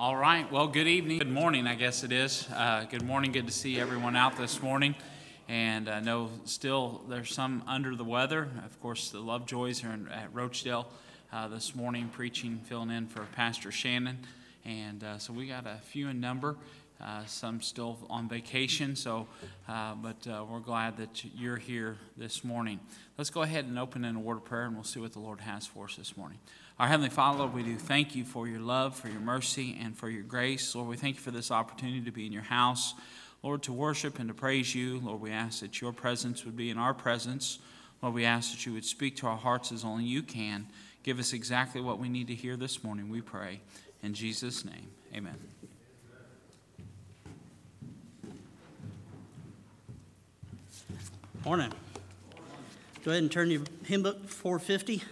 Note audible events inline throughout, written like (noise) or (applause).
All right. Well, good evening. Good morning, I guess it is. Uh, good morning. Good to see everyone out this morning. And I know still there's some under the weather. Of course, the Lovejoys are in, at Roachdale uh, this morning preaching, filling in for Pastor Shannon. And uh, so we got a few in number. Uh, some still on vacation, so uh, but uh, we're glad that you're here this morning. Let's go ahead and open in a word of prayer, and we'll see what the Lord has for us this morning. Our Heavenly Father, we do thank you for your love, for your mercy, and for your grace. Lord, we thank you for this opportunity to be in your house, Lord, to worship and to praise you. Lord, we ask that your presence would be in our presence. Lord, we ask that you would speak to our hearts as only you can. Give us exactly what we need to hear this morning, we pray. In Jesus' name, amen. Morning. Go ahead and turn your hymn book 450.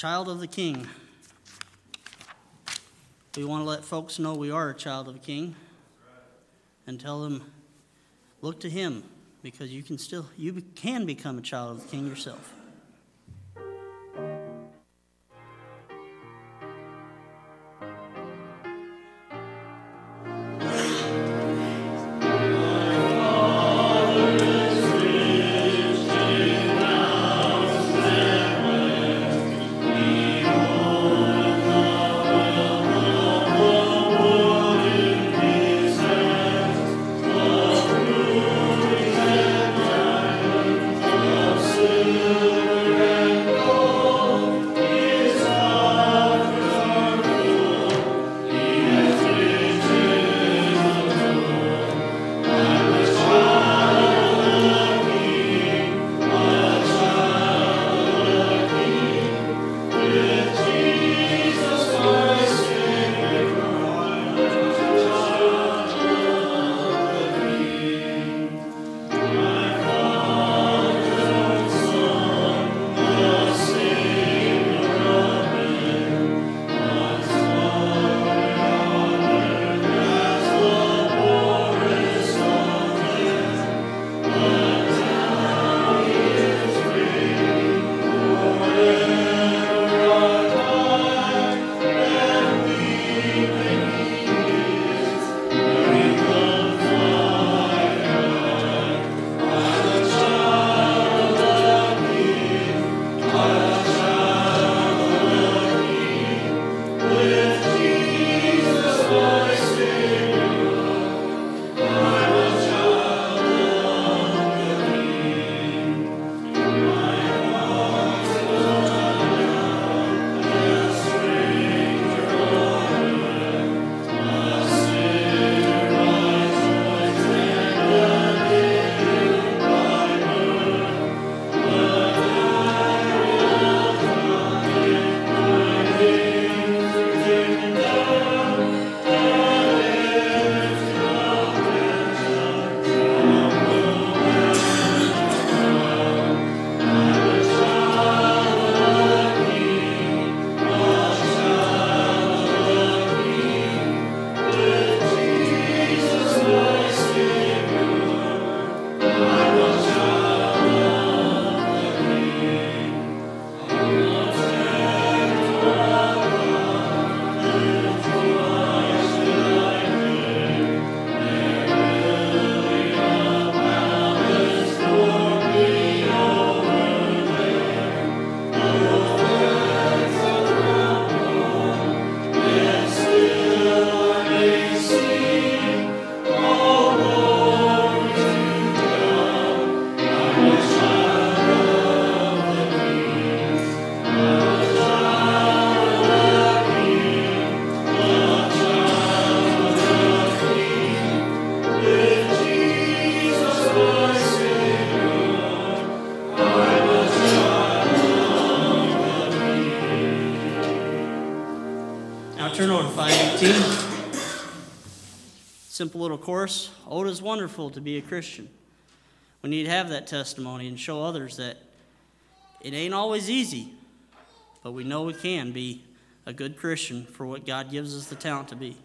Child of the King. We want to let folks know we are a child of the King and tell them, look to him because you can still you can become a child of the King yourself. Simple little course. Oh, it is wonderful to be a Christian. We need to have that testimony and show others that it ain't always easy, but we know we can be a good Christian for what God gives us the talent to be.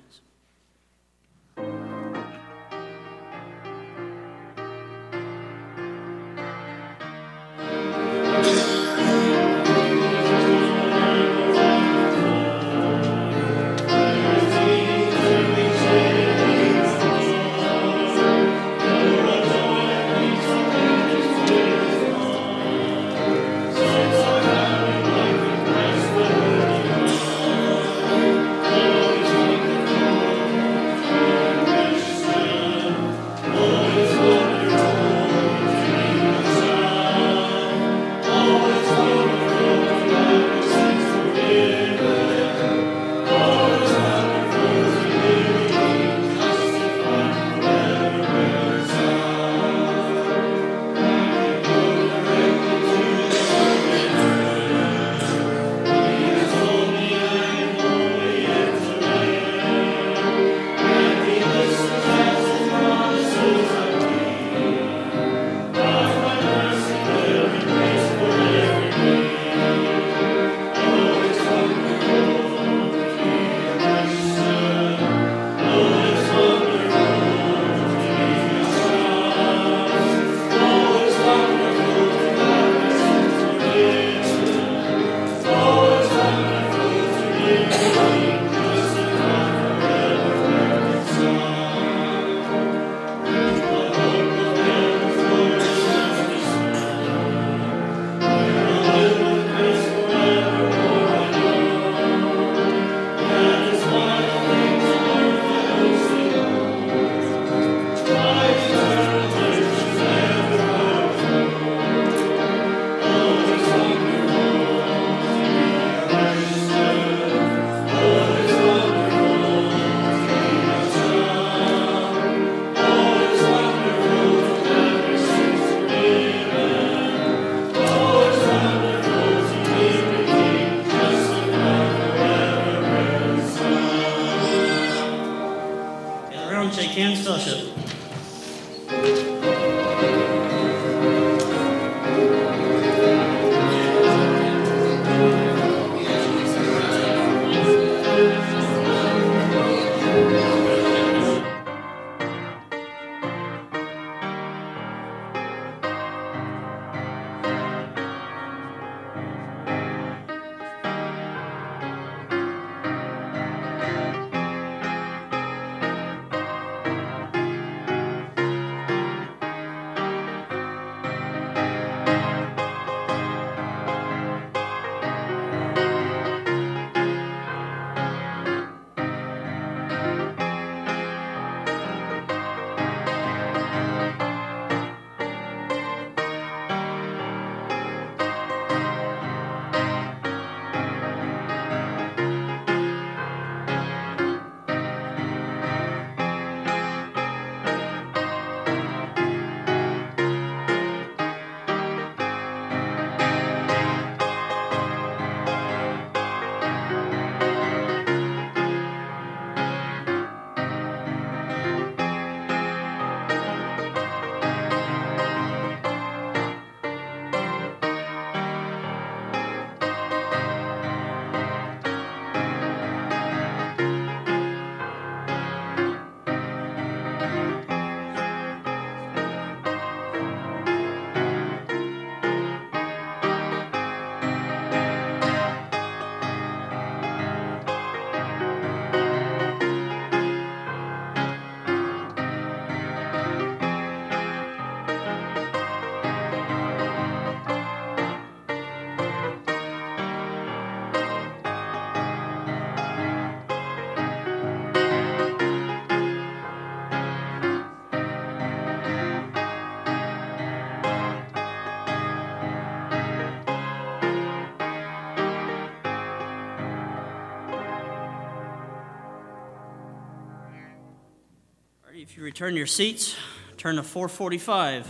If you return your seats, turn to 445.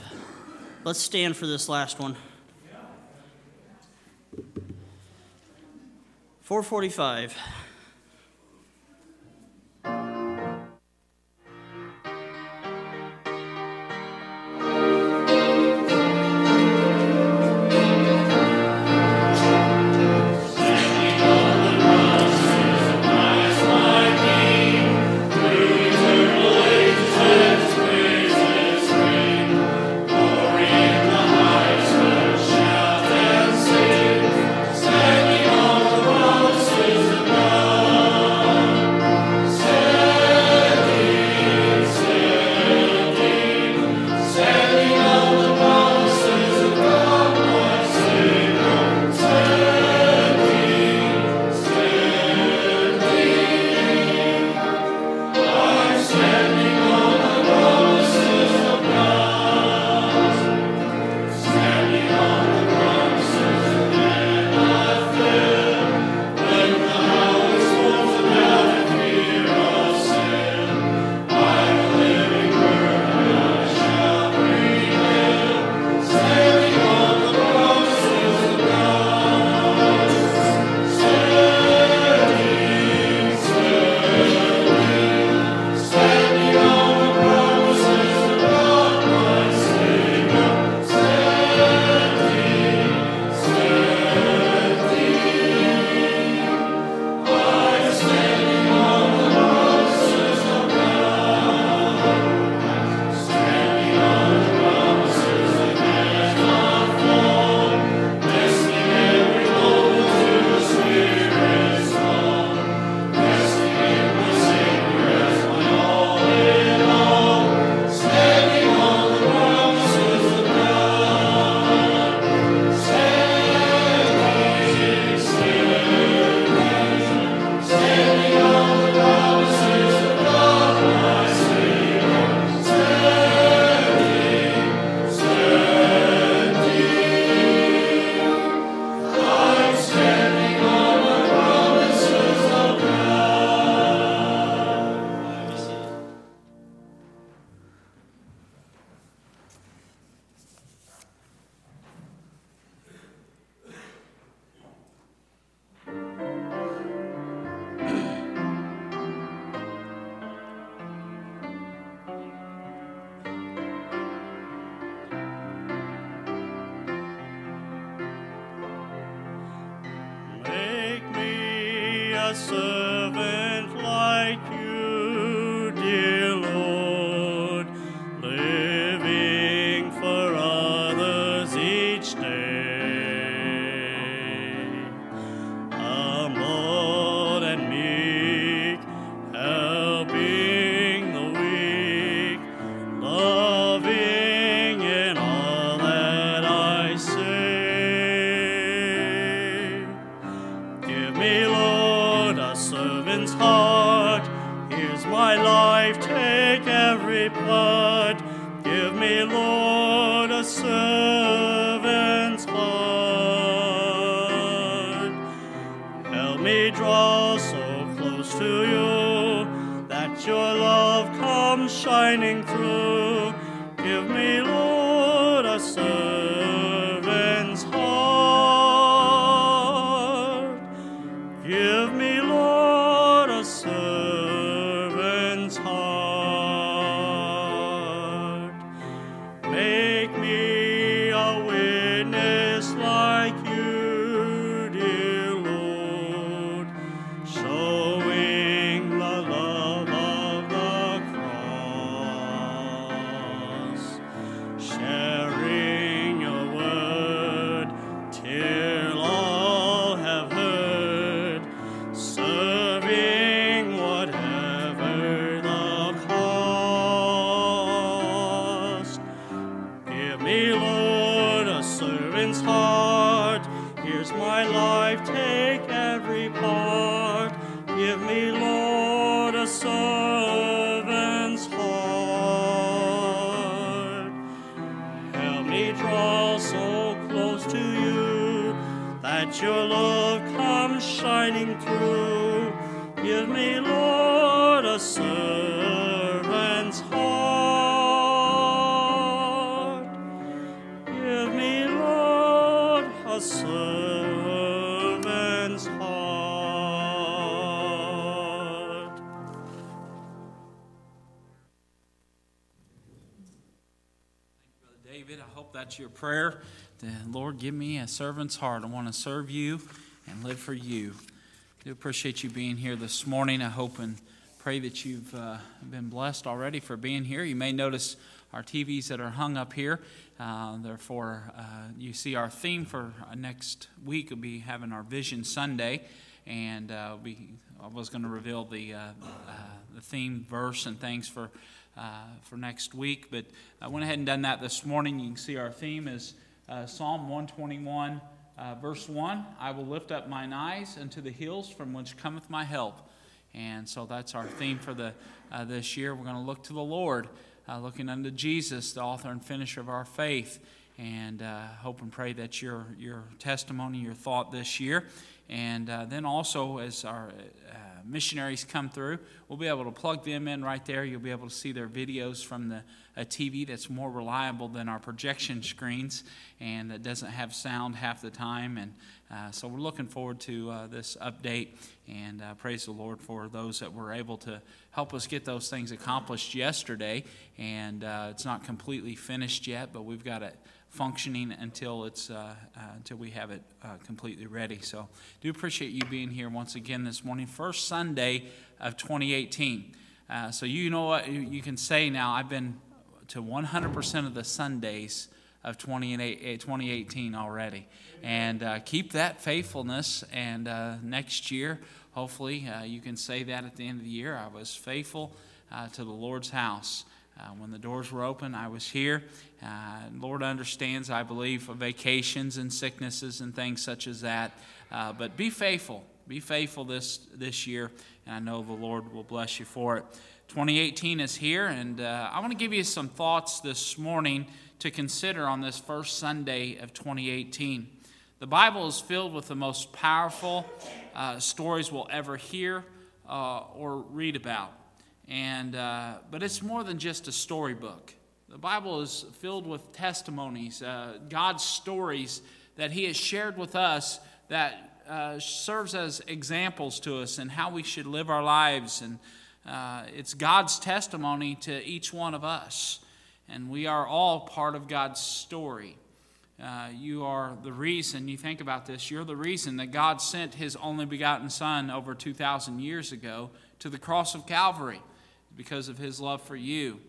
Let's stand for this last one. 445. Give me, Lord, Lord, give me a servant's heart. I want to serve you and live for you. I do appreciate you being here this morning. I hope and pray that you've uh, been blessed already for being here. You may notice our TVs that are hung up here. Uh, therefore, uh, you see our theme for next week will be having our Vision Sunday, and uh, we, I was going to reveal the uh, uh, the theme verse and things for uh, for next week, but I went ahead and done that this morning. You can see our theme is Psalm 121, verse one. I will lift up mine eyes unto the hills from which cometh my help, and so that's our theme for the this year. We're going to look to the Lord uh, looking unto Jesus, the author and finisher of our faith. And uh, hope and pray that your, your testimony, your thought this year. And uh, then also, as our uh, missionaries come through, we'll be able to plug them in right there. You'll be able to see their videos from the TV that's more reliable than our projection screens and that doesn't have sound half the time. And uh, so we're looking forward to uh, this update and uh, praise the Lord for those that were able to help us get those things accomplished yesterday. And uh, it's not completely finished yet, but we've got it functioning until it's uh, uh, until we have it completely ready. So do appreciate you being here once again this morning, first Sunday of 2018. so you know what you can say now. I've been to 100% of the Sundays of 2018 eh, already. And uh, keep that faithfulness. And uh, next year, hopefully, uh, you can say that at the end of the year. I was faithful uh, to the Lord's house. Uh, when the doors were open, I was here. Uh, Lord understands, I believe, vacations and sicknesses and things such as that. but be faithful. Be faithful this, this year, and I know the Lord will bless you for it. 2018 is here, and uh, I want to give you some thoughts this morning to consider on this first Sunday of 2018. The Bible is filled with the most powerful uh, stories we'll ever hear uh, or read about. And, uh, but it's more than just a storybook. The Bible is filled with testimonies, uh, God's stories that He has shared with us that uh, serves as examples to us and how we should live our lives and uh, it's God's testimony to each one of us, and we are all part of God's story. Uh, you are the reason, you think about this, you're the reason that God sent His only begotten Son over 2,000 years ago to the cross of Calvary because of His love for you.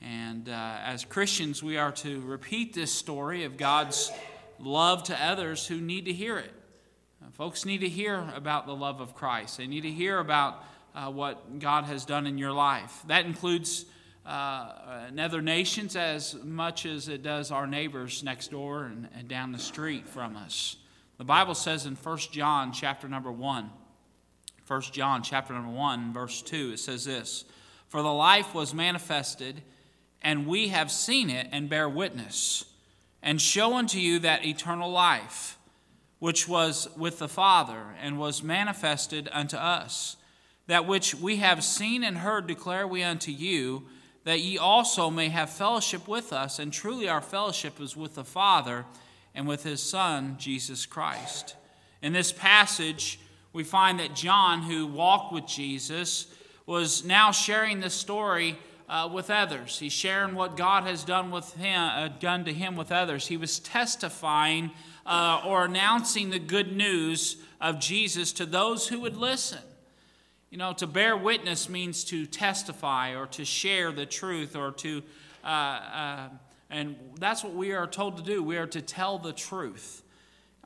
And uh, as Christians, we are to repeat this story of God's love to others who need to hear it. Uh, folks need to hear about the love of Christ, they need to hear about uh, what God has done in your life. That includes uh, other nations as much as it does our neighbors next door and, and down the street from us. The Bible says in 1 John chapter number 1, 1 John chapter number 1, verse 2, it says this For the life was manifested, and we have seen it and bear witness, and show unto you that eternal life, which was with the Father, and was manifested unto us. That which we have seen and heard declare we unto you, that ye also may have fellowship with us. And truly our fellowship is with the Father and with his Son, Jesus Christ. In this passage, we find that John, who walked with Jesus, was now sharing this story uh, with others. He's sharing what God has done with him, uh, done to him with others. He was testifying uh, or announcing the good news of Jesus to those who would listen. You know, to bear witness means to testify or to share the truth or to, uh, uh, and that's what we are told to do. We are to tell the truth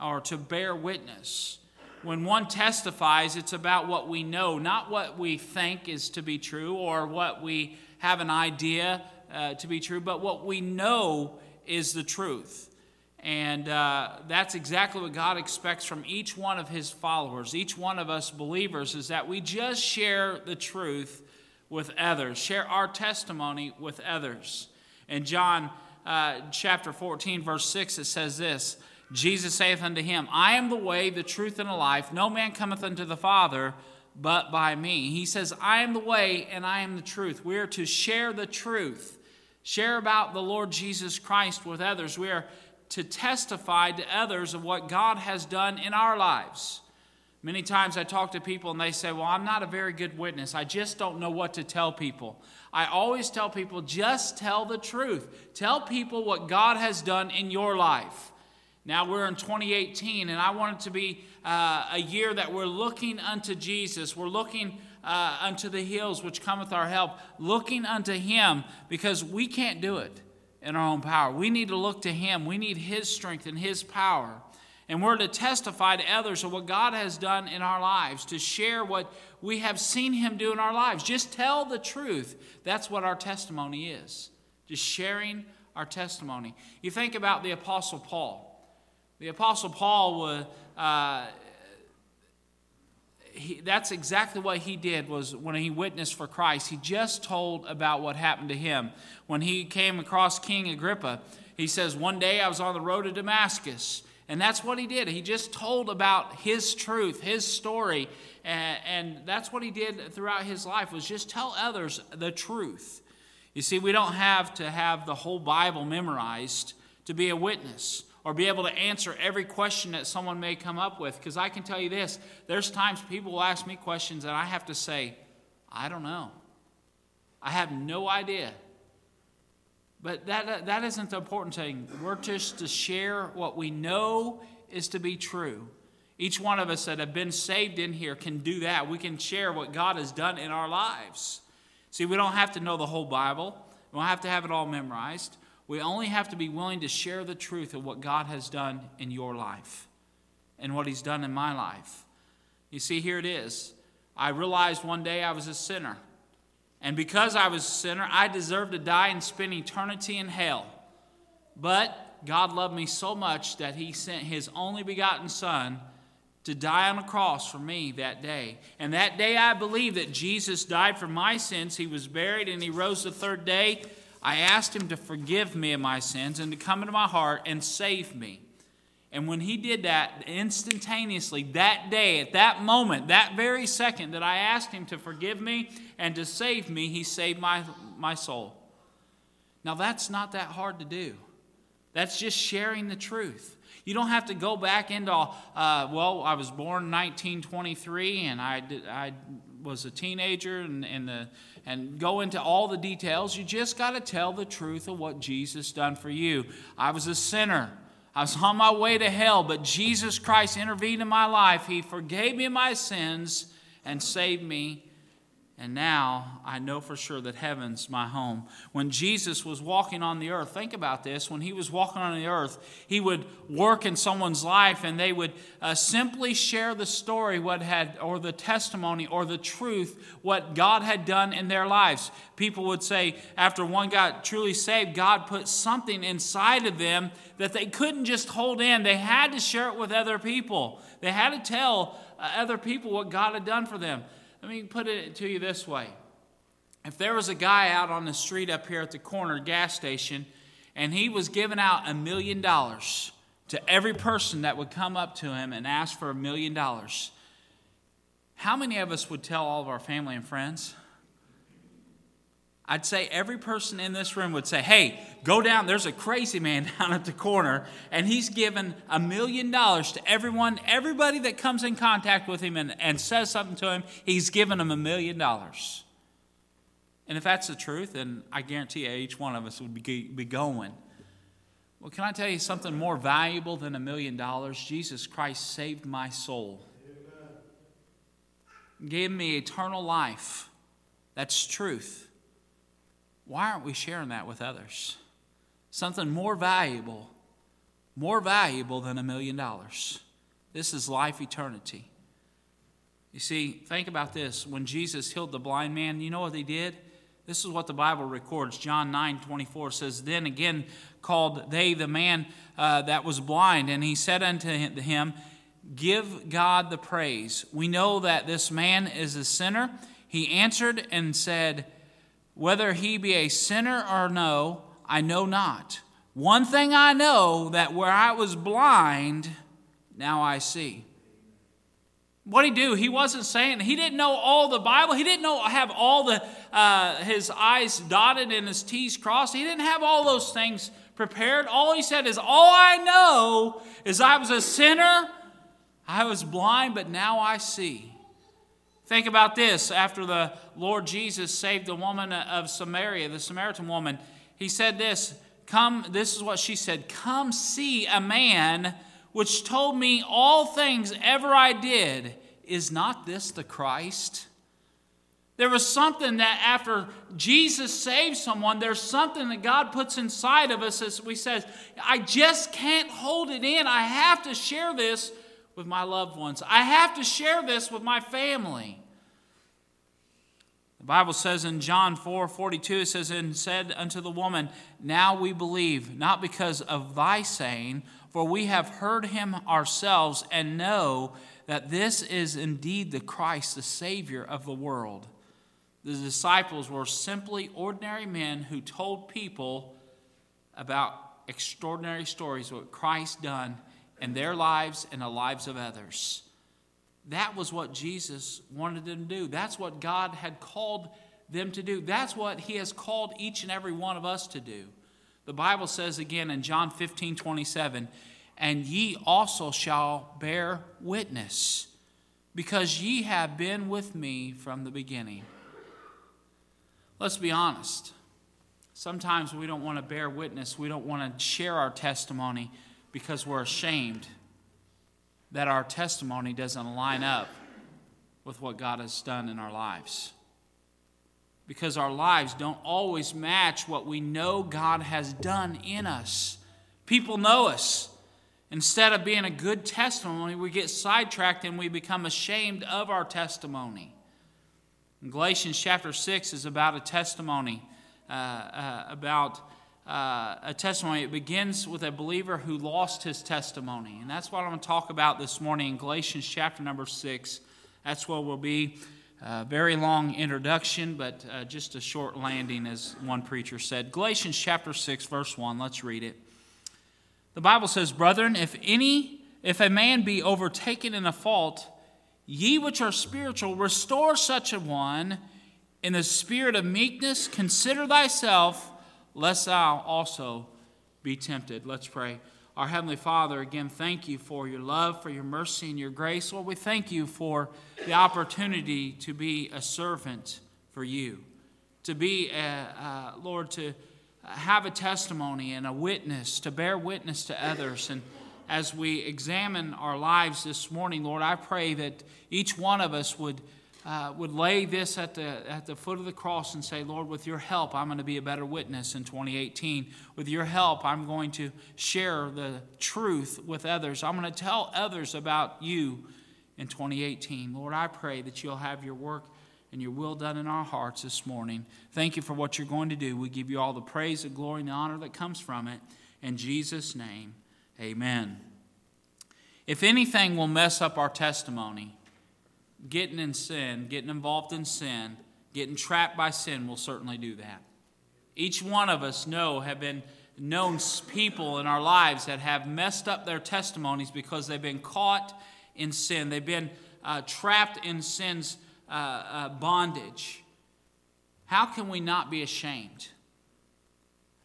or to bear witness. When one testifies, it's about what we know, not what we think is to be true or what we have an idea uh, to be true, but what we know is the truth. And uh, that's exactly what God expects from each one of his followers, each one of us believers, is that we just share the truth with others, share our testimony with others. In John uh, chapter 14, verse 6, it says this Jesus saith unto him, I am the way, the truth, and the life. No man cometh unto the Father but by me. He says, I am the way and I am the truth. We are to share the truth, share about the Lord Jesus Christ with others. We are to testify to others of what God has done in our lives. Many times I talk to people and they say, Well, I'm not a very good witness. I just don't know what to tell people. I always tell people, just tell the truth. Tell people what God has done in your life. Now we're in 2018, and I want it to be uh, a year that we're looking unto Jesus. We're looking uh, unto the hills which cometh our help, looking unto Him because we can't do it in our own power. We need to look to Him. We need His strength and His power. And we're to testify to others of what God has done in our lives, to share what we have seen Him do in our lives. Just tell the truth. That's what our testimony is. Just sharing our testimony. You think about the Apostle Paul. The Apostle Paul was. Uh, he, that's exactly what he did was when he witnessed for christ. He just told about what happened to him. When he came across king agrippa he says one day i was on the road to damascus and that's what he did. He just told about his truth his story and, and that's what he did throughout his life was just tell others the truth. You see we don't have to have the whole bible memorized to be a witness or be able to answer every question that someone may come up with. Because I can tell you this there's times people will ask me questions and I have to say, I don't know. I have no idea. But that, that isn't the important thing. We're just to share what we know is to be true. Each one of us that have been saved in here can do that. We can share what God has done in our lives. See, we don't have to know the whole Bible, we don't have to have it all memorized. We only have to be willing to share the truth of what God has done in your life and what He's done in my life. You see, here it is. I realized one day I was a sinner. And because I was a sinner, I deserved to die and spend eternity in hell. But God loved me so much that He sent His only begotten Son to die on a cross for me that day. And that day I believe that Jesus died for my sins. He was buried and He rose the third day I asked him to forgive me of my sins and to come into my heart and save me. And when he did that, instantaneously, that day, at that moment, that very second that I asked him to forgive me and to save me, he saved my, my soul. Now, that's not that hard to do. That's just sharing the truth. You don't have to go back into, uh, well, I was born in 1923 and I, did, I was a teenager and, and, the, and go into all the details. You just got to tell the truth of what Jesus done for you. I was a sinner. I was on my way to hell, but Jesus Christ intervened in my life. He forgave me my sins and saved me and now I know for sure that heaven's my home. When Jesus was walking on the earth, think about this. When he was walking on the earth, he would work in someone's life and they would uh, simply share the story, what had, or the testimony, or the truth, what God had done in their lives. People would say, after one got truly saved, God put something inside of them that they couldn't just hold in. They had to share it with other people, they had to tell uh, other people what God had done for them. Let me put it to you this way. If there was a guy out on the street up here at the corner gas station and he was giving out a million dollars to every person that would come up to him and ask for a million dollars, how many of us would tell all of our family and friends? I'd say every person in this room would say, Hey, go down. There's a crazy man (laughs) down at the corner, and he's given a million dollars to everyone, everybody that comes in contact with him and, and says something to him, he's given them a million dollars. And if that's the truth, then I guarantee you each one of us would be, be going. Well, can I tell you something more valuable than a million dollars? Jesus Christ saved my soul, gave me eternal life. That's truth. Why aren't we sharing that with others? Something more valuable, more valuable than a million dollars. This is life eternity. You see, think about this. When Jesus healed the blind man, you know what he did? This is what the Bible records. John 9 24 says, Then again called they the man uh, that was blind, and he said unto him, Give God the praise. We know that this man is a sinner. He answered and said, whether he be a sinner or no, I know not. One thing I know that where I was blind, now I see. What he do? He wasn't saying, he didn't know all the Bible. He didn't know have all the, uh, his I's dotted and his T's crossed. He didn't have all those things prepared. All he said is, All I know is I was a sinner I was blind, but now I see. Think about this after the Lord Jesus saved the woman of Samaria, the Samaritan woman, he said this Come, this is what she said Come see a man which told me all things ever I did. Is not this the Christ? There was something that after Jesus saves someone, there's something that God puts inside of us as we says, I just can't hold it in. I have to share this with my loved ones. I have to share this with my family. The Bible says in John 4 42, it says, And said unto the woman, Now we believe, not because of thy saying, for we have heard him ourselves and know that this is indeed the Christ, the Savior of the world. The disciples were simply ordinary men who told people about extraordinary stories, what Christ done in their lives and the lives of others. That was what Jesus wanted them to do. That's what God had called them to do. That's what He has called each and every one of us to do. The Bible says again in John 15 27, and ye also shall bear witness, because ye have been with me from the beginning. Let's be honest. Sometimes we don't want to bear witness, we don't want to share our testimony because we're ashamed that our testimony doesn't line up with what God has done in our lives. Because our lives don't always match what we know God has done in us. People know us. Instead of being a good testimony, we get sidetracked and we become ashamed of our testimony. Galatians chapter 6 is about a testimony, uh, uh, about uh, a testimony. It begins with a believer who lost his testimony. And that's what I'm going to talk about this morning in Galatians chapter number 6. That's where we'll be. A very long introduction, but uh, just a short landing, as one preacher said. Galatians chapter 6, verse 1. Let's read it. The Bible says, Brethren, if any if a man be overtaken in a fault, ye which are spiritual, restore such a one in the spirit of meekness, consider thyself lest thou also be tempted. Let's pray. Our Heavenly Father, again, thank you for your love, for your mercy, and your grace. Lord, we thank you for the opportunity to be a servant for you, to be, a, Lord, to have a testimony and a witness, to bear witness to others. And as we examine our lives this morning, Lord, I pray that each one of us would uh, would lay this at the, at the foot of the cross and say, Lord, with your help, I'm going to be a better witness in 2018. With your help, I'm going to share the truth with others. I'm going to tell others about you in 2018. Lord, I pray that you'll have your work and your will done in our hearts this morning. Thank you for what you're going to do. We give you all the praise, the glory, and the honor that comes from it. In Jesus' name, amen. If anything will mess up our testimony, getting in sin, getting involved in sin, getting trapped by sin will certainly do that. Each one of us know have been known people in our lives that have messed up their testimonies because they've been caught in sin. They've been uh, trapped in sin's uh, uh, bondage. How can we not be ashamed?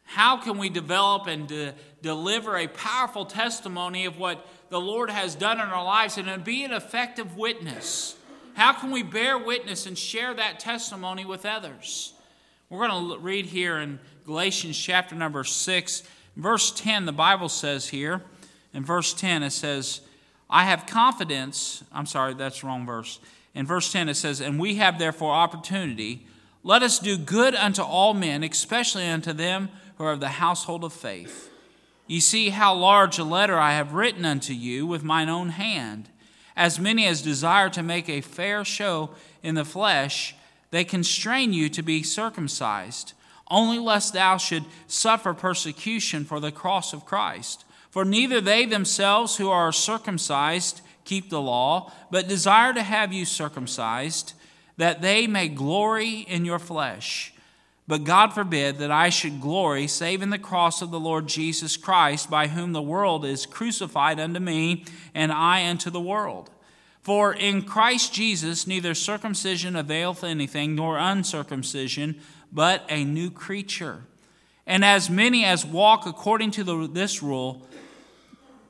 How can we develop and de- deliver a powerful testimony of what the Lord has done in our lives and be an effective witness? How can we bear witness and share that testimony with others? We're going to read here in Galatians chapter number 6, verse 10. The Bible says here, in verse 10, it says, I have confidence. I'm sorry, that's wrong verse. In verse 10, it says, And we have therefore opportunity. Let us do good unto all men, especially unto them who are of the household of faith. You see how large a letter I have written unto you with mine own hand. As many as desire to make a fair show in the flesh, they constrain you to be circumcised, only lest thou should suffer persecution for the cross of Christ. For neither they themselves who are circumcised keep the law, but desire to have you circumcised, that they may glory in your flesh. But God forbid that I should glory save in the cross of the Lord Jesus Christ, by whom the world is crucified unto me, and I unto the world. For in Christ Jesus neither circumcision availeth anything, nor uncircumcision, but a new creature. And as many as walk according to the, this rule,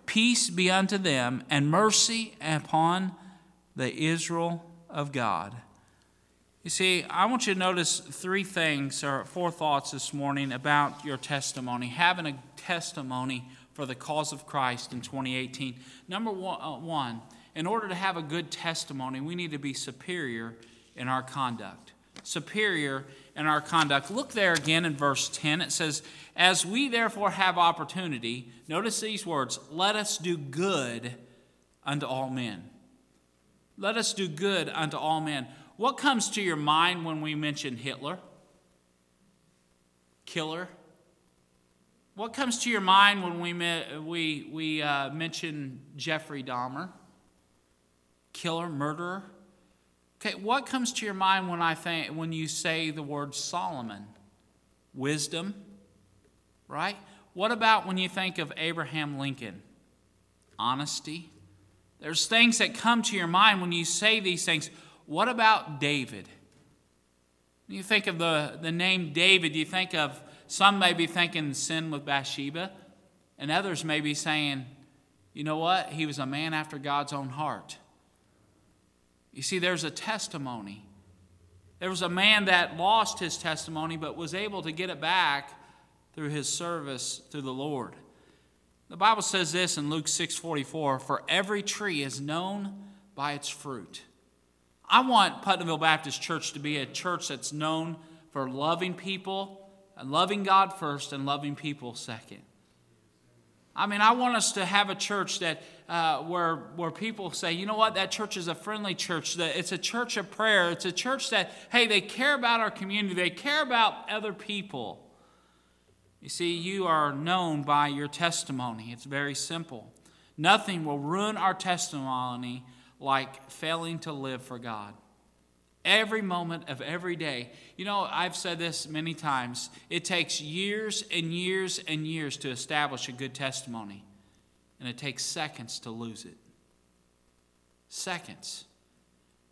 peace be unto them, and mercy upon the Israel of God. You see, I want you to notice three things or four thoughts this morning about your testimony, having a testimony for the cause of Christ in 2018. Number uh, one, in order to have a good testimony, we need to be superior in our conduct. Superior in our conduct. Look there again in verse 10. It says, As we therefore have opportunity, notice these words, let us do good unto all men. Let us do good unto all men. What comes to your mind when we mention Hitler? Killer? What comes to your mind when we, we, we uh, mention Jeffrey Dahmer? Killer, murderer? Okay, what comes to your mind when I think when you say the word Solomon? Wisdom, right? What about when you think of Abraham Lincoln? Honesty. There's things that come to your mind when you say these things. What about David? When you think of the, the name David, you think of some may be thinking sin with Bathsheba, and others may be saying, you know what? He was a man after God's own heart. You see, there's a testimony. There was a man that lost his testimony but was able to get it back through his service to the Lord. The Bible says this in Luke 6:44, "For every tree is known by its fruit." I want Putnamville Baptist Church to be a church that's known for loving people, and loving God first and loving people second. I mean, I want us to have a church that uh, where where people say, you know what, that church is a friendly church. That it's a church of prayer. It's a church that hey, they care about our community. They care about other people. You see, you are known by your testimony. It's very simple. Nothing will ruin our testimony like failing to live for God every moment of every day. You know, I've said this many times. It takes years and years and years to establish a good testimony, and it takes seconds to lose it. Seconds.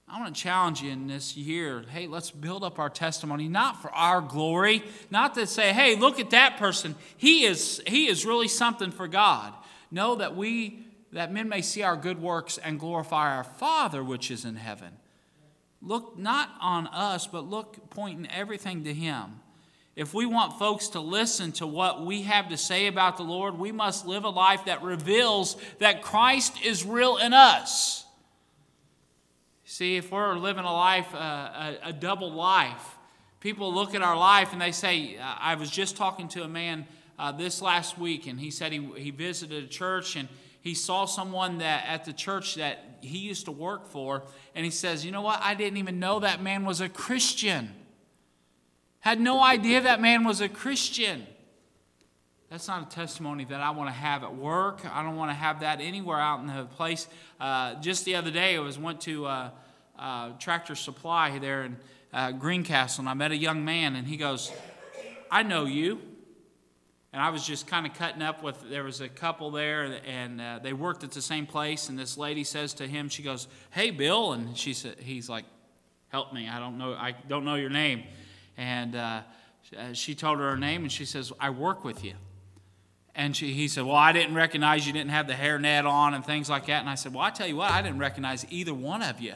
I want to challenge you in this year. Hey, let's build up our testimony, not for our glory, not to say, hey, look at that person. He is, he is really something for God. Know that we that men may see our good works and glorify our Father which is in heaven. Look not on us, but look pointing everything to Him. If we want folks to listen to what we have to say about the Lord, we must live a life that reveals that Christ is real in us. See, if we're living a life, uh, a, a, double life, people look at our life and they say, I was just talking to a man uh, this last week, and he said he, he visited a church and he saw someone that at the church that he used to work for, and he says, You know what? I didn't even know that man was a Christian. Had no idea that man was a Christian. That's not a testimony that I want to have at work. I don't want to have that anywhere out in the place. Uh, just the other day, I was went to uh, uh, Tractor Supply there in uh, Greencastle, and I met a young man, and he goes, "I know you." And I was just kind of cutting up with. There was a couple there, and uh, they worked at the same place. And this lady says to him, she goes, "Hey, Bill," and she said, "He's like, help me. I don't know. I don't know your name." And uh, uh, she told her her name, and she says, "I work with you." And she, he said, "Well, I didn't recognize you didn't have the hairnet on and things like that." And I said, "Well, I tell you what, I didn't recognize either one of you."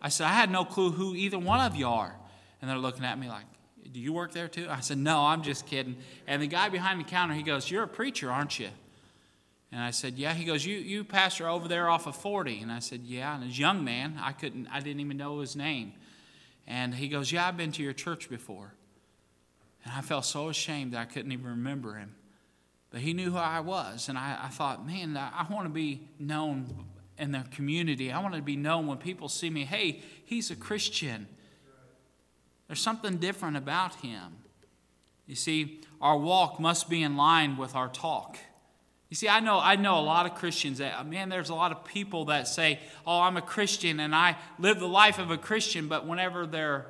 I said, "I had no clue who either one of you are." And they're looking at me like, do you work there too? I said, No, I'm just kidding. And the guy behind the counter, he goes, You're a preacher, aren't you? And I said, Yeah. He goes, You you pastor over there off of 40. And I said, Yeah. And this young man, I couldn't, I didn't even know his name. And he goes, Yeah, I've been to your church before. And I felt so ashamed that I couldn't even remember him. But he knew who I was. And I, I thought, man, I want to be known in the community. I want to be known when people see me, hey, he's a Christian. There's something different about him. You see, our walk must be in line with our talk. You see, I know, I know a lot of Christians that, man, there's a lot of people that say, oh, I'm a Christian and I live the life of a Christian, but whenever they're,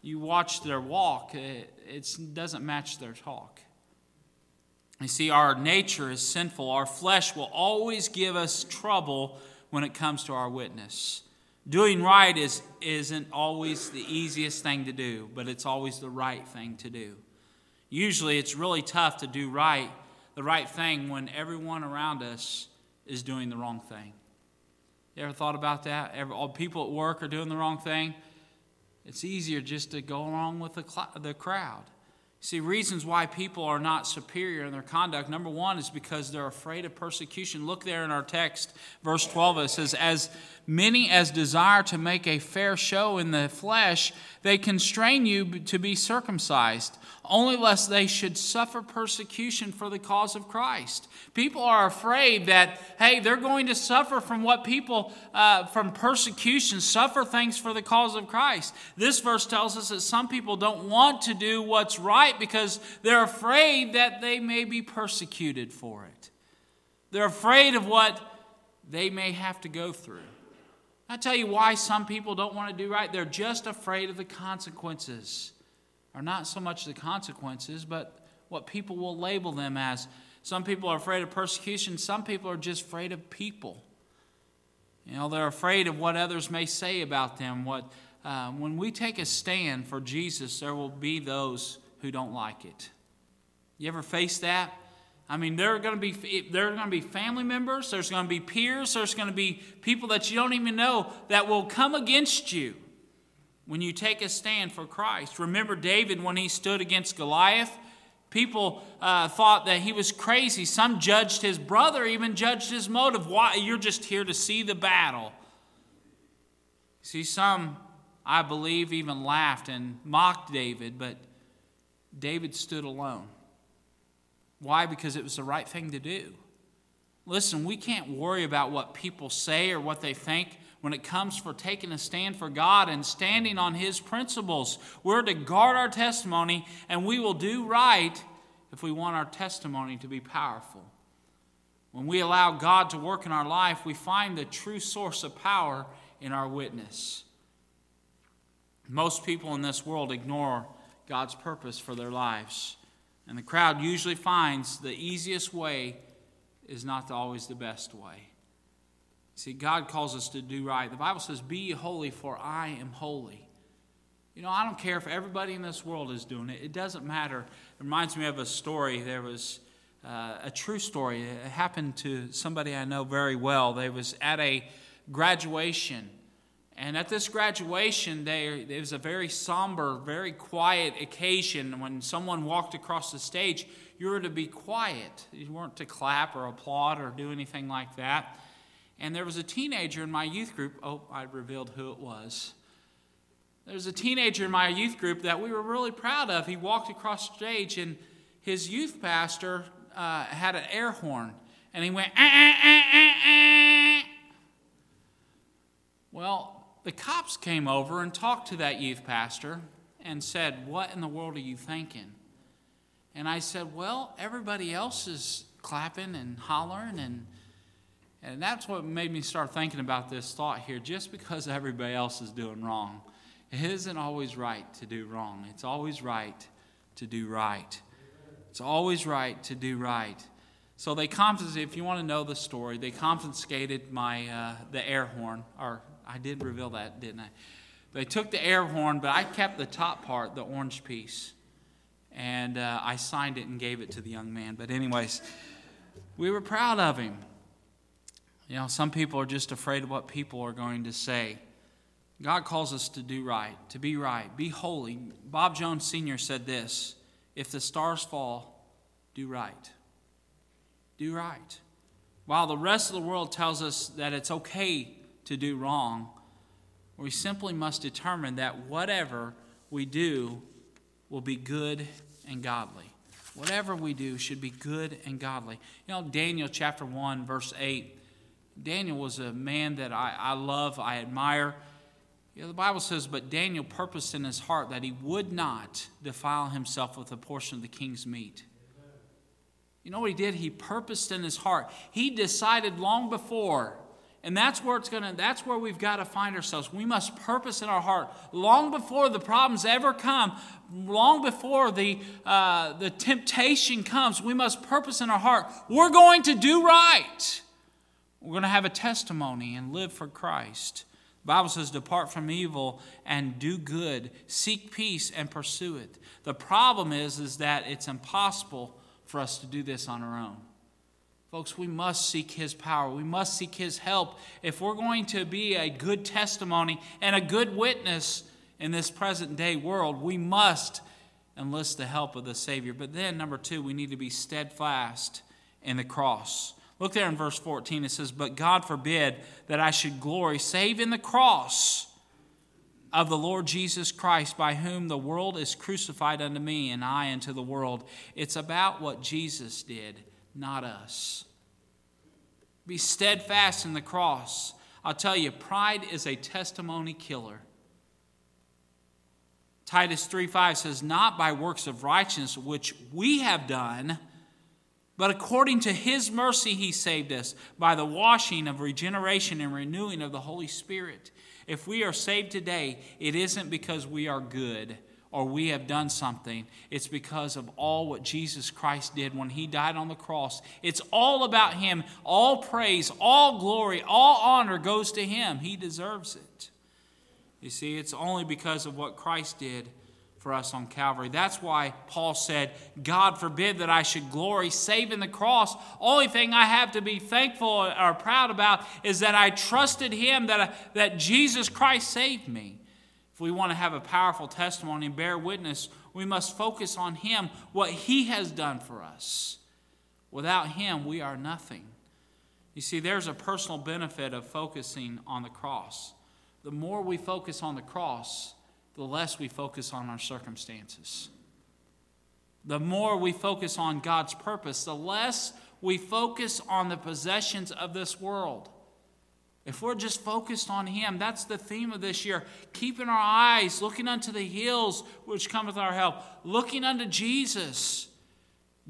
you watch their walk, it, it doesn't match their talk. You see, our nature is sinful. Our flesh will always give us trouble when it comes to our witness. Doing right is, isn't always the easiest thing to do, but it's always the right thing to do. Usually it's really tough to do right the right thing when everyone around us is doing the wrong thing? You ever thought about that? Every, all people at work are doing the wrong thing. It's easier just to go along with the, cl- the crowd. See, reasons why people are not superior in their conduct. Number one is because they're afraid of persecution. Look there in our text, verse 12, it says, As many as desire to make a fair show in the flesh, they constrain you to be circumcised, only lest they should suffer persecution for the cause of Christ. People are afraid that, hey, they're going to suffer from what people, uh, from persecution, suffer things for the cause of Christ. This verse tells us that some people don't want to do what's right because they're afraid that they may be persecuted for it. They're afraid of what they may have to go through. I tell you why some people don't want to do right. They're just afraid of the consequences. Or not so much the consequences, but what people will label them as. Some people are afraid of persecution, some people are just afraid of people. You know, they're afraid of what others may say about them. What, uh, when we take a stand for Jesus, there will be those who don't like it. You ever face that? I mean, there are going to be there are going to be family members. There's going to be peers. There's going to be people that you don't even know that will come against you when you take a stand for Christ. Remember David when he stood against Goliath. People uh, thought that he was crazy. Some judged his brother, even judged his motive. Why? You're just here to see the battle. See, some, I believe, even laughed and mocked David, but David stood alone. Why? Because it was the right thing to do. Listen, we can't worry about what people say or what they think when it comes for taking a stand for God and standing on His principles. We're to guard our testimony, and we will do right if we want our testimony to be powerful. When we allow God to work in our life, we find the true source of power in our witness. Most people in this world ignore God's purpose for their lives. And the crowd usually finds the easiest way is not always the best way. See, God calls us to do right. The Bible says, Be holy, for I am holy. You know, I don't care if everybody in this world is doing it, it doesn't matter. It reminds me of a story. There was uh, a true story. It happened to somebody I know very well. They was at a graduation and at this graduation, there, it was a very somber, very quiet occasion. When someone walked across the stage, you were to be quiet. You weren't to clap or applaud or do anything like that. And there was a teenager in my youth group. Oh, I revealed who it was. There was a teenager in my youth group that we were really proud of. He walked across the stage, and his youth pastor uh, had an air horn, and he went, ah, ah, ah, ah, ah. Well, the cops came over and talked to that youth pastor and said, What in the world are you thinking? And I said, Well, everybody else is clapping and hollering and and that's what made me start thinking about this thought here. Just because everybody else is doing wrong, it isn't always right to do wrong. It's always right to do right. It's always right to do right. So they confiscated, if you want to know the story, they confiscated my uh, the air horn, or I did reveal that, didn't I? They took the air horn, but I kept the top part, the orange piece. And uh, I signed it and gave it to the young man. But, anyways, we were proud of him. You know, some people are just afraid of what people are going to say. God calls us to do right, to be right, be holy. Bob Jones Sr. said this If the stars fall, do right. Do right. While the rest of the world tells us that it's okay to do wrong. We simply must determine that whatever we do will be good and godly. Whatever we do should be good and godly. You know, Daniel chapter 1, verse 8. Daniel was a man that I, I love, I admire. You know, the Bible says, But Daniel purposed in his heart that he would not defile himself with a portion of the king's meat. You know what he did? He purposed in his heart. He decided long before and that's where it's gonna that's where we've got to find ourselves. We must purpose in our heart long before the problems ever come, long before the uh, the temptation comes. We must purpose in our heart. We're going to do right. We're going to have a testimony and live for Christ. The Bible says, Depart from evil and do good, seek peace and pursue it. The problem is, is that it's impossible for us to do this on our own. Folks, we must seek His power. We must seek His help. If we're going to be a good testimony and a good witness in this present day world, we must enlist the help of the Savior. But then, number two, we need to be steadfast in the cross. Look there in verse 14. It says, But God forbid that I should glory save in the cross of the Lord Jesus Christ, by whom the world is crucified unto me and I unto the world. It's about what Jesus did not us. Be steadfast in the cross. I'll tell you, pride is a testimony killer. Titus 3 5 says, Not by works of righteousness which we have done, but according to his mercy he saved us by the washing of regeneration and renewing of the Holy Spirit. If we are saved today, it isn't because we are good or we have done something. It's because of all what Jesus Christ did when he died on the cross. It's all about him. All praise, all glory, all honor goes to him. He deserves it. You see, it's only because of what Christ did for us on Calvary. That's why Paul said, God forbid that I should glory save in the cross. Only thing I have to be thankful or proud about is that I trusted him, that, that Jesus Christ saved me. If we want to have a powerful testimony and bear witness, we must focus on Him, what He has done for us. Without Him, we are nothing. You see, there's a personal benefit of focusing on the cross. The more we focus on the cross, the less we focus on our circumstances. The more we focus on God's purpose, the less we focus on the possessions of this world. If we're just focused on Him, that's the theme of this year. Keeping our eyes looking unto the hills which cometh our help, looking unto Jesus.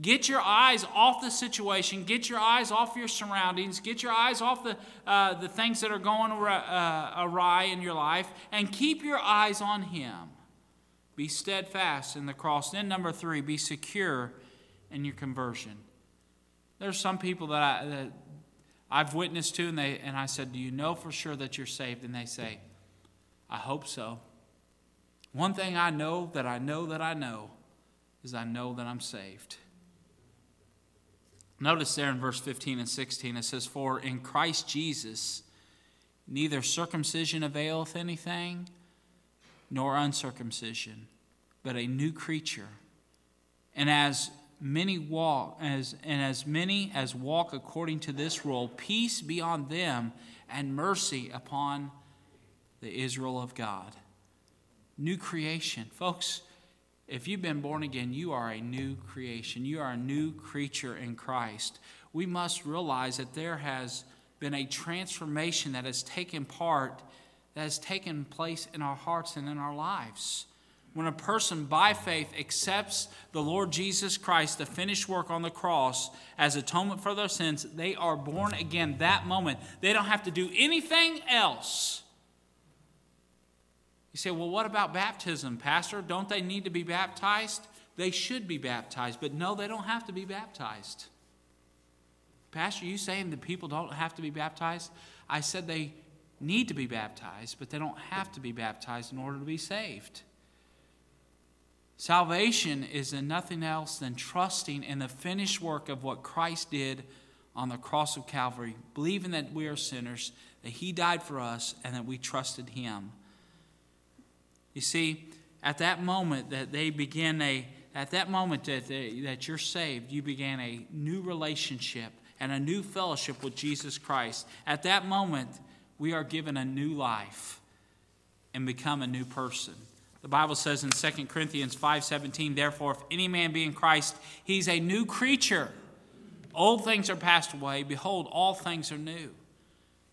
Get your eyes off the situation. Get your eyes off your surroundings. Get your eyes off the, uh, the things that are going uh, awry in your life and keep your eyes on Him. Be steadfast in the cross. Then, number three, be secure in your conversion. There's some people that, I, that I've witnessed to, and, they, and I said, Do you know for sure that you're saved? And they say, I hope so. One thing I know that I know that I know is I know that I'm saved. Notice there in verse 15 and 16, it says, For in Christ Jesus neither circumcision availeth anything, nor uncircumcision, but a new creature. And as many walk as and as many as walk according to this rule peace be on them and mercy upon the Israel of God. New creation. Folks if you've been born again you are a new creation. You are a new creature in Christ. We must realize that there has been a transformation that has taken part that has taken place in our hearts and in our lives when a person by faith accepts the Lord Jesus Christ, the finished work on the cross, as atonement for their sins, they are born again that moment. They don't have to do anything else. You say, well, what about baptism, Pastor? Don't they need to be baptized? They should be baptized, but no, they don't have to be baptized. Pastor, you saying that people don't have to be baptized? I said they need to be baptized, but they don't have to be baptized in order to be saved. Salvation is in nothing else than trusting in the finished work of what Christ did on the cross of Calvary, believing that we are sinners, that He died for us, and that we trusted Him. You see, at that moment that they begin a, at that moment that, they, that you're saved, you began a new relationship and a new fellowship with Jesus Christ. At that moment, we are given a new life and become a new person. The Bible says in 2 Corinthians 5:17, therefore if any man be in Christ, he's a new creature. Old things are passed away, behold all things are new.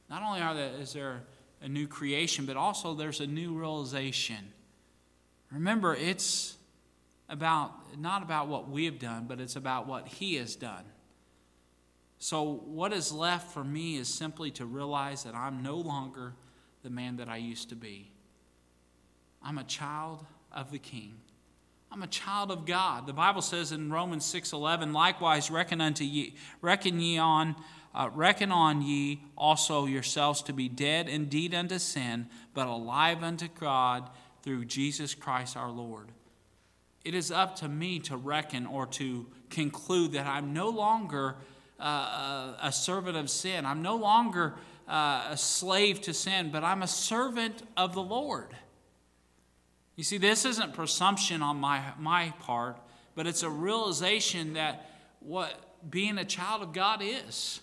Not only are there, is there a new creation, but also there's a new realization. Remember, it's about not about what we have done, but it's about what he has done. So what is left for me is simply to realize that I'm no longer the man that I used to be. I'm a child of the King. I'm a child of God. The Bible says in Romans 6:11, likewise reckon unto ye, reckon ye on, uh, reckon on ye also yourselves to be dead indeed unto sin, but alive unto God through Jesus Christ our Lord. It is up to me to reckon or to conclude that I'm no longer uh, a servant of sin. I'm no longer uh, a slave to sin, but I'm a servant of the Lord. You see, this isn't presumption on my, my part, but it's a realization that what being a child of God is.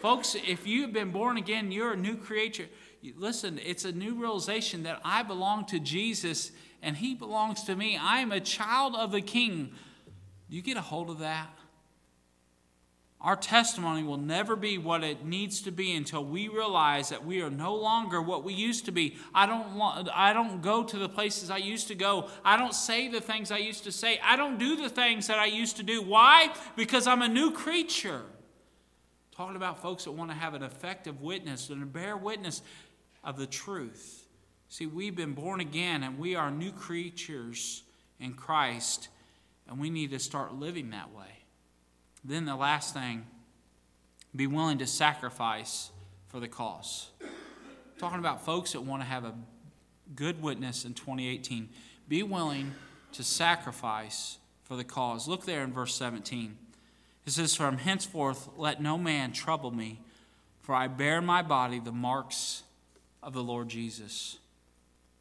Folks, if you've been born again, you're a new creature. Listen, it's a new realization that I belong to Jesus and he belongs to me. I am a child of the king. Do you get a hold of that? Our testimony will never be what it needs to be until we realize that we are no longer what we used to be. I don't, want, I don't go to the places I used to go. I don't say the things I used to say. I don't do the things that I used to do. Why? Because I'm a new creature. Talking about folks that want to have an effective witness and bear witness of the truth. See, we've been born again and we are new creatures in Christ, and we need to start living that way. Then the last thing, be willing to sacrifice for the cause. Talking about folks that want to have a good witness in 2018. Be willing to sacrifice for the cause. Look there in verse 17. It says, From henceforth let no man trouble me, for I bear in my body the marks of the Lord Jesus.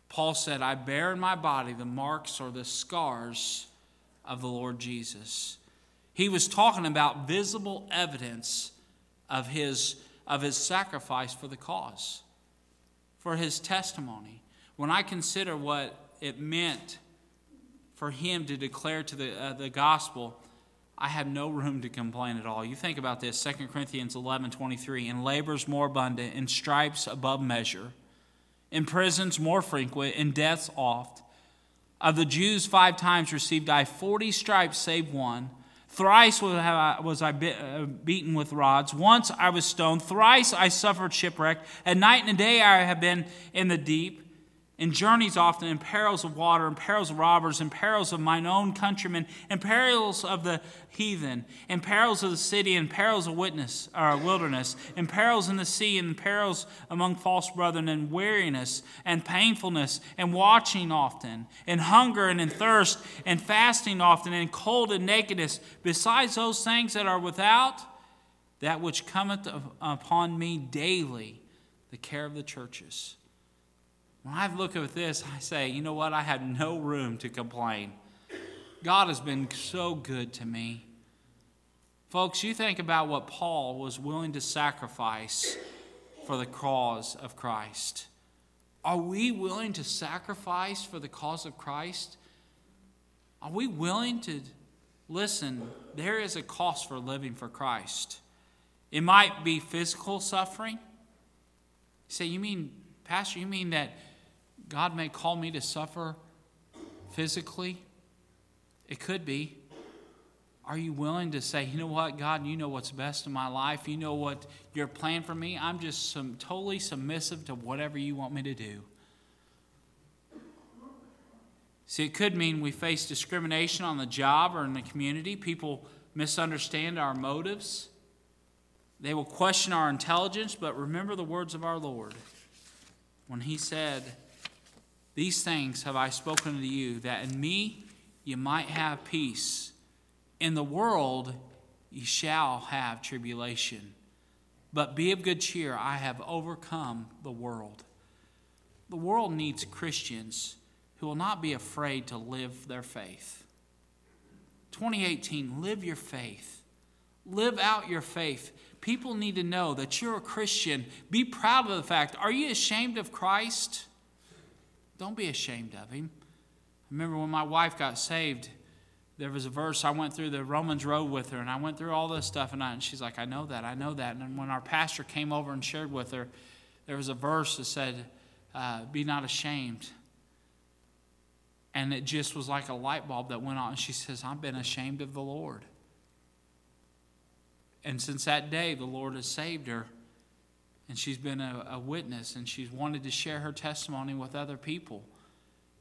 Paul said, I bear in my body the marks or the scars of the Lord Jesus. He was talking about visible evidence of his, of his sacrifice for the cause, for his testimony. When I consider what it meant for him to declare to the, uh, the gospel, I have no room to complain at all. You think about this 2 Corinthians 11 23. In labors more abundant, in stripes above measure, in prisons more frequent, in deaths oft. Of the Jews, five times received I 40 stripes, save one. Thrice was I uh, beaten with rods. Once I was stoned. Thrice I suffered shipwreck. At night and day I have been in the deep in journeys often, in perils of water, in perils of robbers, in perils of mine own countrymen, in perils of the heathen, in perils of the city, in perils of witness or wilderness, in perils in the sea, in perils among false brethren, in weariness and painfulness, and watching often, in hunger and in thirst, and fasting often, and cold and nakedness, besides those things that are without, that which cometh upon me daily, the care of the churches. When I look at this, I say, you know what? I have no room to complain. God has been so good to me. Folks, you think about what Paul was willing to sacrifice for the cause of Christ. Are we willing to sacrifice for the cause of Christ? Are we willing to listen? There is a cost for living for Christ. It might be physical suffering. You say, you mean, Pastor, you mean that God may call me to suffer physically. It could be. Are you willing to say, you know what, God, you know what's best in my life. You know what your plan for me. I'm just some, totally submissive to whatever you want me to do. See, it could mean we face discrimination on the job or in the community. People misunderstand our motives. They will question our intelligence, but remember the words of our Lord when He said, these things have I spoken to you, that in me you might have peace. In the world you shall have tribulation. But be of good cheer, I have overcome the world. The world needs Christians who will not be afraid to live their faith. 2018, live your faith. Live out your faith. People need to know that you're a Christian. Be proud of the fact. Are you ashamed of Christ? Don't be ashamed of him. I remember when my wife got saved, there was a verse I went through the Romans road with her, and I went through all this stuff, and, I, and she's like, I know that, I know that. And when our pastor came over and shared with her, there was a verse that said, uh, Be not ashamed. And it just was like a light bulb that went on. And she says, I've been ashamed of the Lord. And since that day, the Lord has saved her and she's been a, a, witness and she's wanted to share her testimony with other people.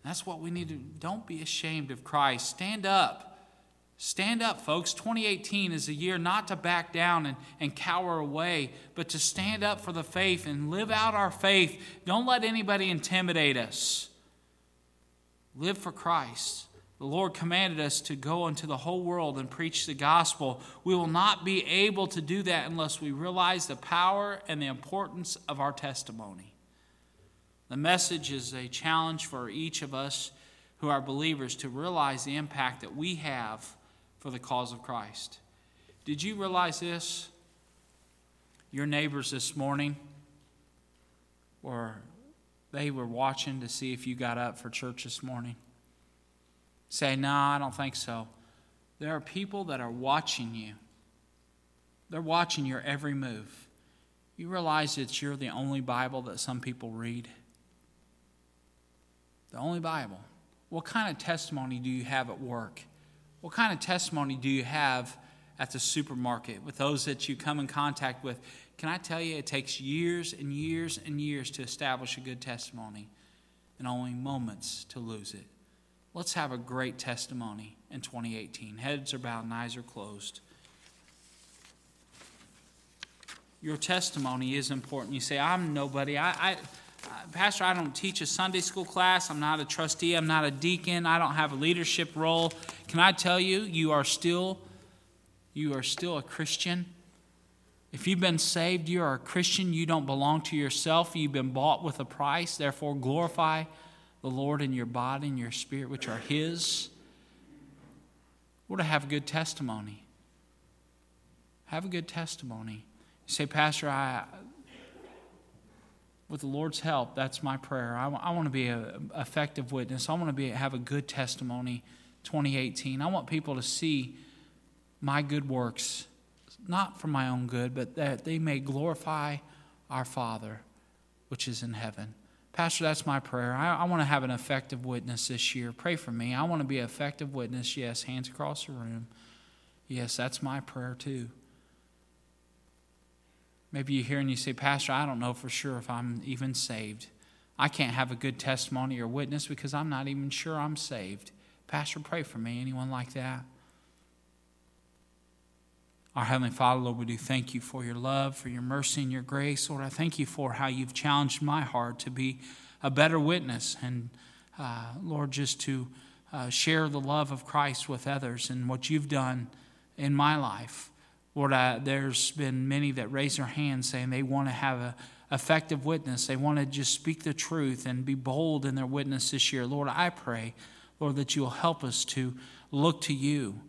That's what we need to don't be ashamed of Christ. Stand up. Stand up, folks. 2018 is a year not to back down and, and cower away, but to stand up for the faith and live out our faith. Don't let anybody intimidate us. Live for Christ. The Lord commanded us to go into the whole world and preach the gospel. We will not be able to do that unless we realize the power and the importance of our testimony. The message is a challenge for each of us who are believers to realize the impact that we have for the cause of Christ. Did you realize this? Your neighbors this morning were they were watching to see if you got up for church this morning. Say, no, I don't think so. There are people that are watching you. They're watching your every move. You realize that you're the only Bible that some people read? The only Bible. What kind of testimony do you have at work? What kind of testimony do you have at the supermarket with those that you come in contact with? Can I tell you, it takes years and years and years to establish a good testimony and only moments to lose it. Let's have a great testimony in 2018. Heads are bowed and eyes are closed. Your testimony is important. You say, I'm nobody. I, I Pastor, I don't teach a Sunday school class. I'm not a trustee. I'm not a deacon. I don't have a leadership role. Can I tell you, you are still, you are still a Christian. If you've been saved, you are a Christian. You don't belong to yourself. You've been bought with a price. Therefore, glorify the Lord in your body and your spirit, which are His. We're to have a good testimony. Have a good testimony. You say, Pastor, I, with the Lord's help, that's my prayer. I, I want to be an effective witness. I want to be have a good testimony 2018. I want people to see my good works, not for my own good, but that they may glorify our Father, which is in heaven. Pastor, that's my prayer. I, I want to have an effective witness this year. Pray for me. I want to be an effective witness. Yes, hands across the room. Yes, that's my prayer too. Maybe you hear and you say, Pastor, I don't know for sure if I'm even saved. I can't have a good testimony or witness because I'm not even sure I'm saved. Pastor, pray for me. Anyone like that? Our Heavenly Father, Lord, we do thank you for your love, for your mercy and your grace. Lord, I thank you for how you've challenged my heart to be a better witness and, uh, Lord, just to uh, share the love of Christ with others and what you've done in my life. Lord, I, there's been many that raise their hands saying they want to have an effective witness. They want to just speak the truth and be bold in their witness this year. Lord, I pray, Lord, that you'll help us to look to you.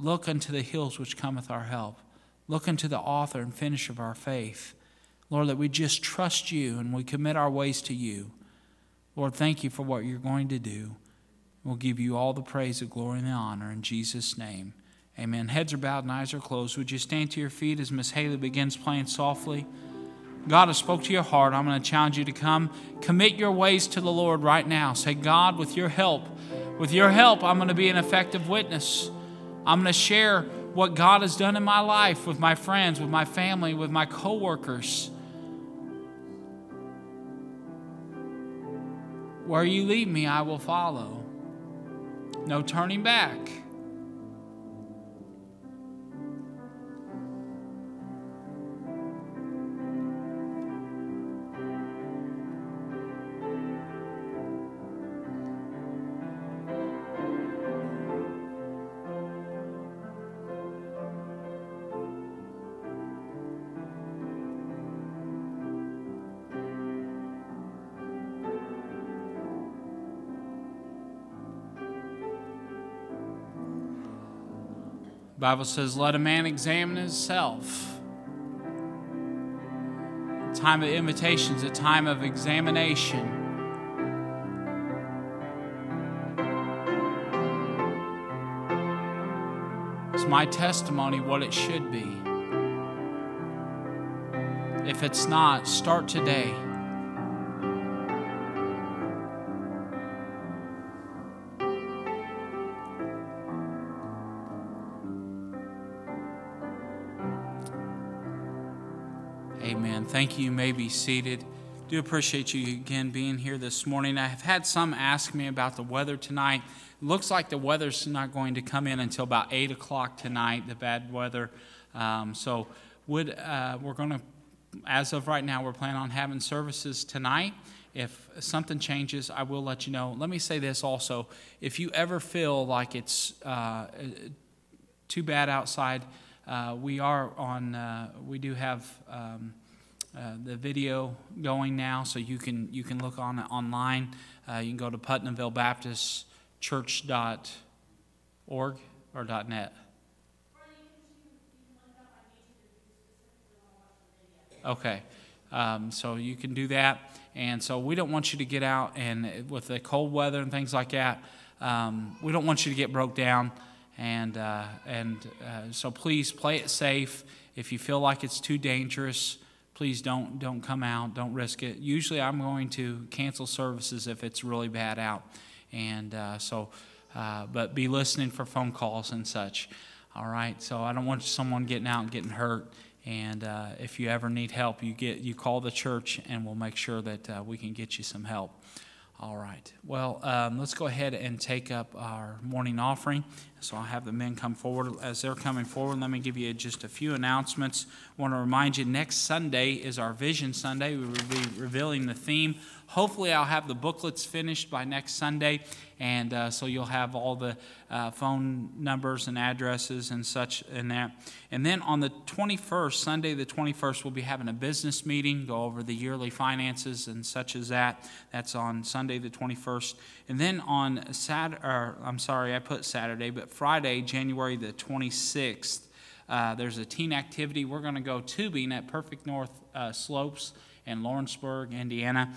Look unto the hills which cometh our help. Look unto the author and finisher of our faith. Lord, that we just trust you and we commit our ways to you. Lord, thank you for what you're going to do. We'll give you all the praise, the glory, and the honor in Jesus' name. Amen. Heads are bowed and eyes are closed. Would you stand to your feet as Miss Haley begins playing softly? God has spoke to your heart. I'm going to challenge you to come. Commit your ways to the Lord right now. Say, God, with your help, with your help, I'm going to be an effective witness. I'm going to share what God has done in my life with my friends, with my family, with my coworkers. Where you lead me, I will follow. No turning back. Bible says, let a man examine himself. Time of invitation is a time of examination. Is my testimony what it should be? If it's not, start today. Thank you. You may be seated. Do appreciate you again being here this morning. I have had some ask me about the weather tonight. It looks like the weather's not going to come in until about eight o'clock tonight. The bad weather. Um, so, would uh, we're going to, as of right now, we're planning on having services tonight. If something changes, I will let you know. Let me say this also. If you ever feel like it's uh, too bad outside, uh, we are on, uh, we do have um, uh, the video going now, so you can, you can look on online. Uh, you can go to Putnamville Baptist Church.org or .net. Okay, um, so you can do that, and so we don't want you to get out and with the cold weather and things like that, um, we don't want you to get broke down, and uh, and uh, so please play it safe. If you feel like it's too dangerous, please don't don't come out, don't risk it. Usually, I'm going to cancel services if it's really bad out, and uh, so, uh, but be listening for phone calls and such. All right, so I don't want someone getting out and getting hurt. And uh, if you ever need help, you get you call the church, and we'll make sure that uh, we can get you some help. All right. Well, um, let's go ahead and take up our morning offering. So I'll have the men come forward. As they're coming forward, let me give you just a few announcements. I want to remind you next Sunday is our Vision Sunday. We will be revealing the theme. Hopefully, I'll have the booklets finished by next Sunday, and uh, so you'll have all the uh, phone numbers and addresses and such in that. And then on the 21st, Sunday the 21st, we'll be having a business meeting, go over the yearly finances and such as that. That's on Sunday the 21st. And then on Saturday, I'm sorry, I put Saturday, but Friday, January the 26th, uh, there's a teen activity. We're going to go tubing at Perfect North uh, Slopes in Lawrenceburg, Indiana.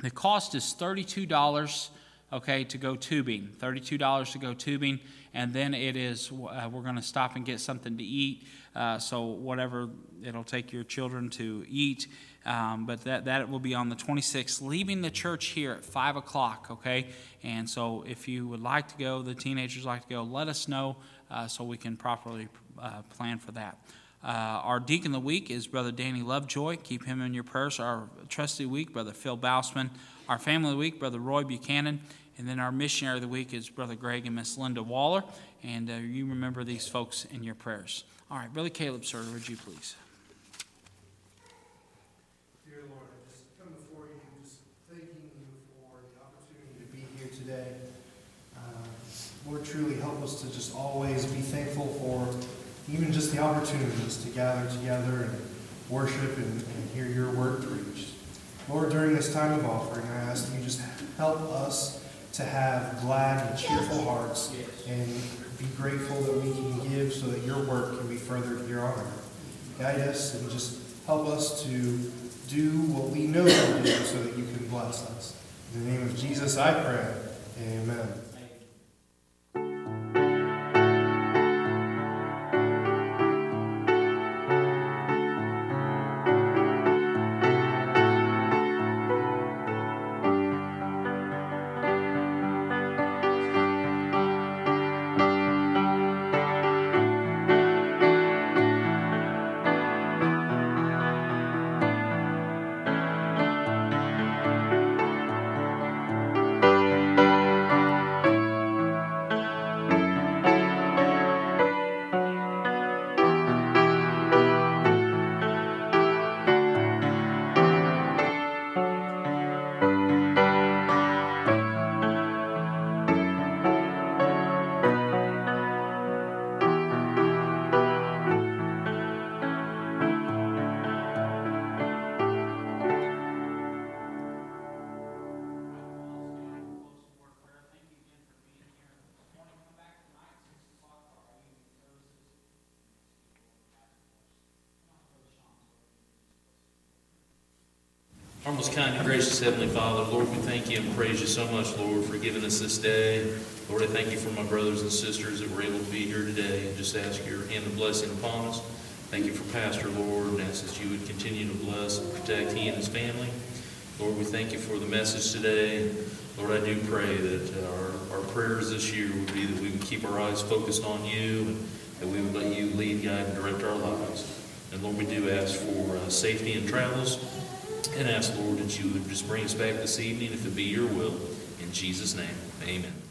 The cost is $32, okay, to go tubing. $32 to go tubing, and then it is, uh, we're going to stop and get something to eat. Uh, so, whatever it'll take your children to eat. Um, but that, that will be on the 26th, leaving the church here at 5 o'clock, okay? And so, if you would like to go, the teenagers like to go, let us know uh, so we can properly uh, plan for that. Uh, our deacon of the week is Brother Danny Lovejoy. Keep him in your prayers. Our trustee week, Brother Phil Bausman. Our family of the week, Brother Roy Buchanan. And then our missionary of the week is Brother Greg and Miss Linda Waller. And uh, you remember these folks in your prayers. All right, Brother Caleb, sir, would you please? Dear Lord, I just come before you, just thanking you for the opportunity to be here today. Uh, Lord, truly help us to just always be thankful for even just the opportunities to gather together and worship and, and hear your word preached. Lord, during this time of offering, I ask that you just help us to have glad and cheerful hearts and be grateful that we can give so that your work can be furthered here on earth. Guide us and just help us to do what we know to do so that you can bless us. In the name of Jesus, I pray. Amen. Most kind and gracious Heavenly Father, Lord, we thank you and praise you so much, Lord, for giving us this day. Lord, I thank you for my brothers and sisters that were able to be here today and just ask your hand of blessing upon us. Thank you for Pastor, Lord, and ask that you would continue to bless and protect he and his family. Lord, we thank you for the message today. Lord, I do pray that our, our prayers this year would be that we would keep our eyes focused on you and that we would let you lead, guide, and direct our lives. And Lord, we do ask for uh, safety in travels and ask, Lord, that you would just bring us back this evening if it be your will. In Jesus' name, amen.